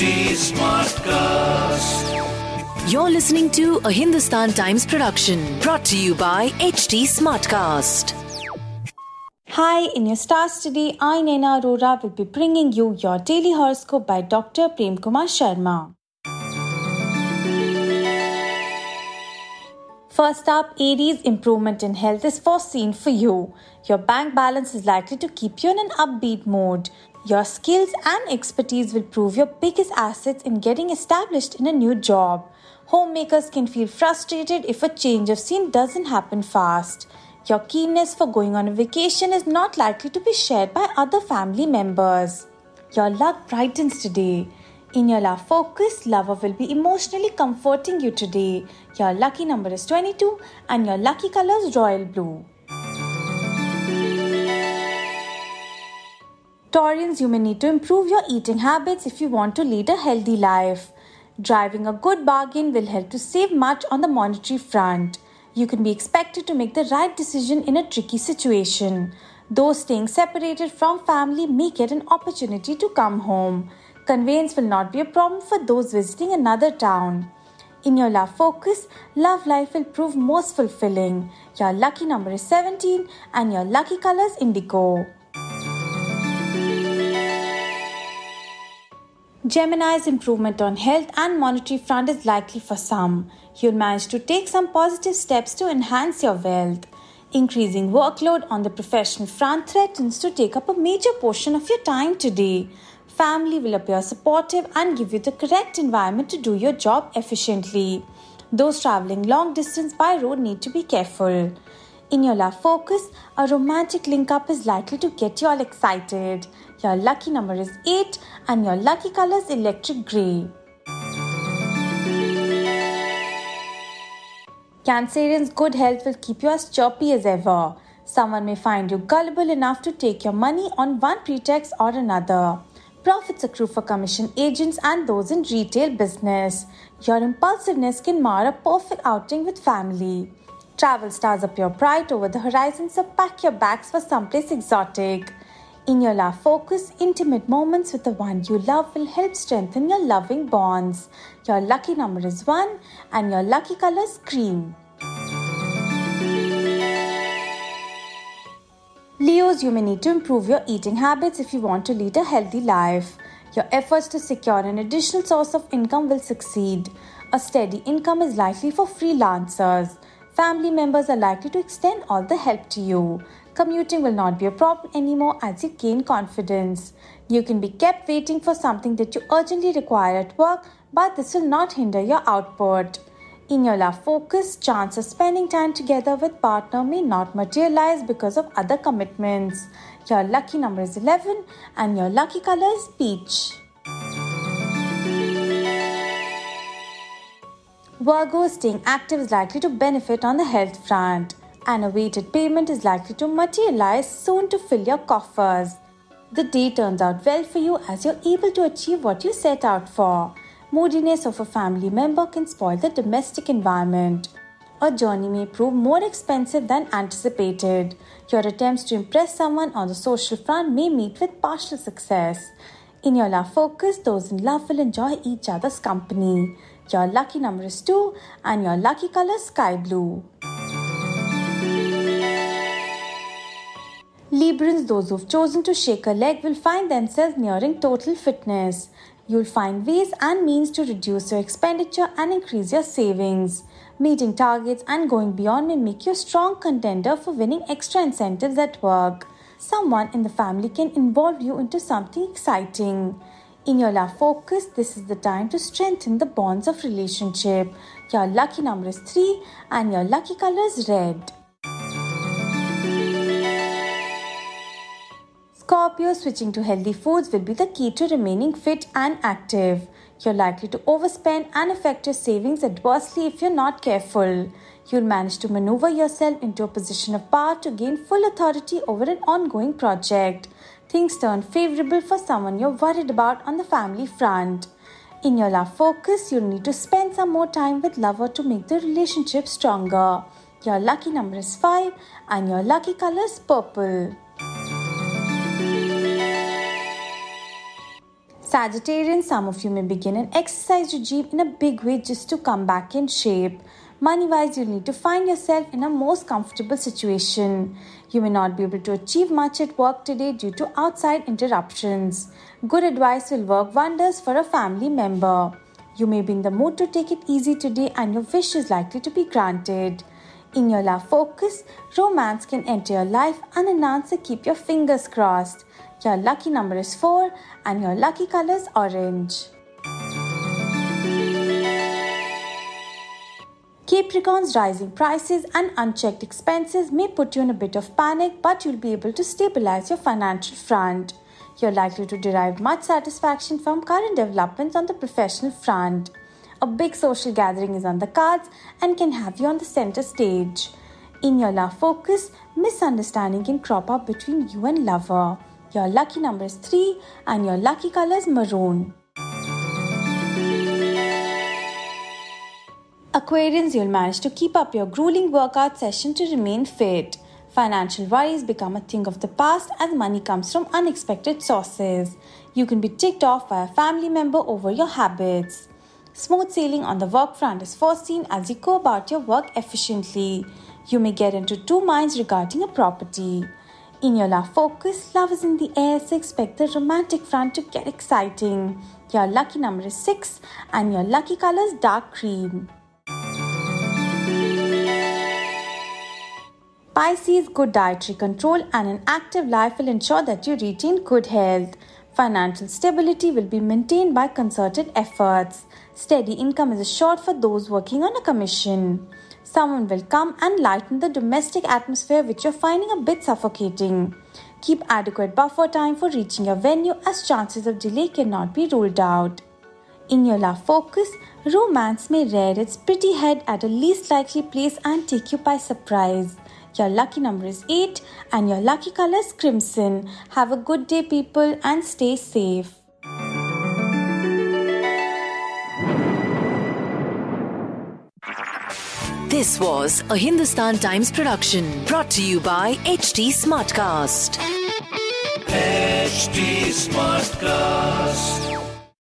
Smartcast. You're listening to a Hindustan Times production brought to you by HT Smartcast. Hi, in your stars today, I, Naina Arora, will be bringing you your daily horoscope by Dr. Prem Kumar Sharma. First up, Aries, improvement in health is foreseen for you. Your bank balance is likely to keep you in an upbeat mood. Your skills and expertise will prove your biggest assets in getting established in a new job. Homemakers can feel frustrated if a change of scene doesn't happen fast. Your keenness for going on a vacation is not likely to be shared by other family members. Your luck brightens today. In your love focus, lover will be emotionally comforting you today. Your lucky number is 22 and your lucky color is royal blue. Taurians, you may need to improve your eating habits if you want to lead a healthy life. Driving a good bargain will help to save much on the monetary front you can be expected to make the right decision in a tricky situation. Those staying separated from family may get an opportunity to come home. Conveyance will not be a problem for those visiting another town. In your love focus, love life will prove most fulfilling. Your lucky number is 17 and your lucky colors indigo. Gemini's improvement on health and monetary front is likely for some. You'll manage to take some positive steps to enhance your wealth. Increasing workload on the professional front threatens to take up a major portion of your time today. Family will appear supportive and give you the correct environment to do your job efficiently. Those traveling long distance by road need to be careful. In your love focus, a romantic link up is likely to get you all excited. Your lucky number is 8 and your lucky color is electric grey. Cancerians' good health will keep you as chirpy as ever. Someone may find you gullible enough to take your money on one pretext or another. Profits accrue for commission agents and those in retail business. Your impulsiveness can mar a perfect outing with family. Travel stars appear bright over the horizon, so pack your bags for someplace exotic. In your love focus, intimate moments with the one you love will help strengthen your loving bonds. Your lucky number is 1 and your lucky color is cream. Leos, you may need to improve your eating habits if you want to lead a healthy life. Your efforts to secure an additional source of income will succeed. A steady income is likely for freelancers. Family members are likely to extend all the help to you. Commuting will not be a problem anymore as you gain confidence. You can be kept waiting for something that you urgently require at work, but this will not hinder your output. In your love focus, chance of spending time together with partner may not materialize because of other commitments. Your lucky number is 11 and your lucky color is peach. Virgo staying active is likely to benefit on the health front. An awaited payment is likely to materialize soon to fill your coffers. The day turns out well for you as you're able to achieve what you set out for. Moodiness of a family member can spoil the domestic environment. A journey may prove more expensive than anticipated. Your attempts to impress someone on the social front may meet with partial success. In your love focus, those in love will enjoy each other's company. Your lucky number is 2 and your lucky color sky blue. Librans, those who've chosen to shake a leg, will find themselves nearing total fitness. You'll find ways and means to reduce your expenditure and increase your savings. Meeting targets and going beyond may make you a strong contender for winning extra incentives at work someone in the family can involve you into something exciting. In your love focus, this is the time to strengthen the bonds of relationship. Your lucky number is 3 and your lucky color is red. Scorpio switching to healthy foods will be the key to remaining fit and active. You're likely to overspend and affect your savings adversely if you're not careful. You'll manage to maneuver yourself into a position of power to gain full authority over an ongoing project. Things turn favorable for someone you're worried about on the family front. In your love focus, you'll need to spend some more time with lover to make the relationship stronger. Your lucky number is 5 and your lucky color is purple. Sagittarian, some of you may begin an exercise regime in a big way just to come back in shape. Money wise, you'll need to find yourself in a most comfortable situation. You may not be able to achieve much at work today due to outside interruptions. Good advice will work wonders for a family member. You may be in the mood to take it easy today and your wish is likely to be granted. In your love focus, romance can enter your life unannounced, so keep your fingers crossed. Your lucky number is 4 and your lucky color is orange. Capricorn's rising prices and unchecked expenses may put you in a bit of panic, but you'll be able to stabilize your financial front. You're likely to derive much satisfaction from current developments on the professional front. A big social gathering is on the cards and can have you on the center stage. In your love focus, misunderstanding can crop up between you and lover. Your lucky number is 3 and your lucky color is maroon. Aquarians, you'll manage to keep up your grueling workout session to remain fit. Financial worries become a thing of the past as money comes from unexpected sources. You can be ticked off by a family member over your habits. Smooth sailing on the work front is foreseen as you go about your work efficiently. You may get into two minds regarding a property. In your love focus, love is in the air, so expect the romantic front to get exciting. Your lucky number is 6 and your lucky color is dark cream. Pisces, good dietary control and an active life will ensure that you retain good health. Financial stability will be maintained by concerted efforts. Steady income is assured for those working on a commission. Someone will come and lighten the domestic atmosphere which you're finding a bit suffocating. Keep adequate buffer time for reaching your venue as chances of delay cannot be ruled out. In your love focus, romance may rear its pretty head at a least likely place and take you by surprise. Your lucky number is 8 and your lucky color is crimson. Have a good day, people, and stay safe. This was a Hindustan Times production brought to you by HT Smartcast. HT Smartcast.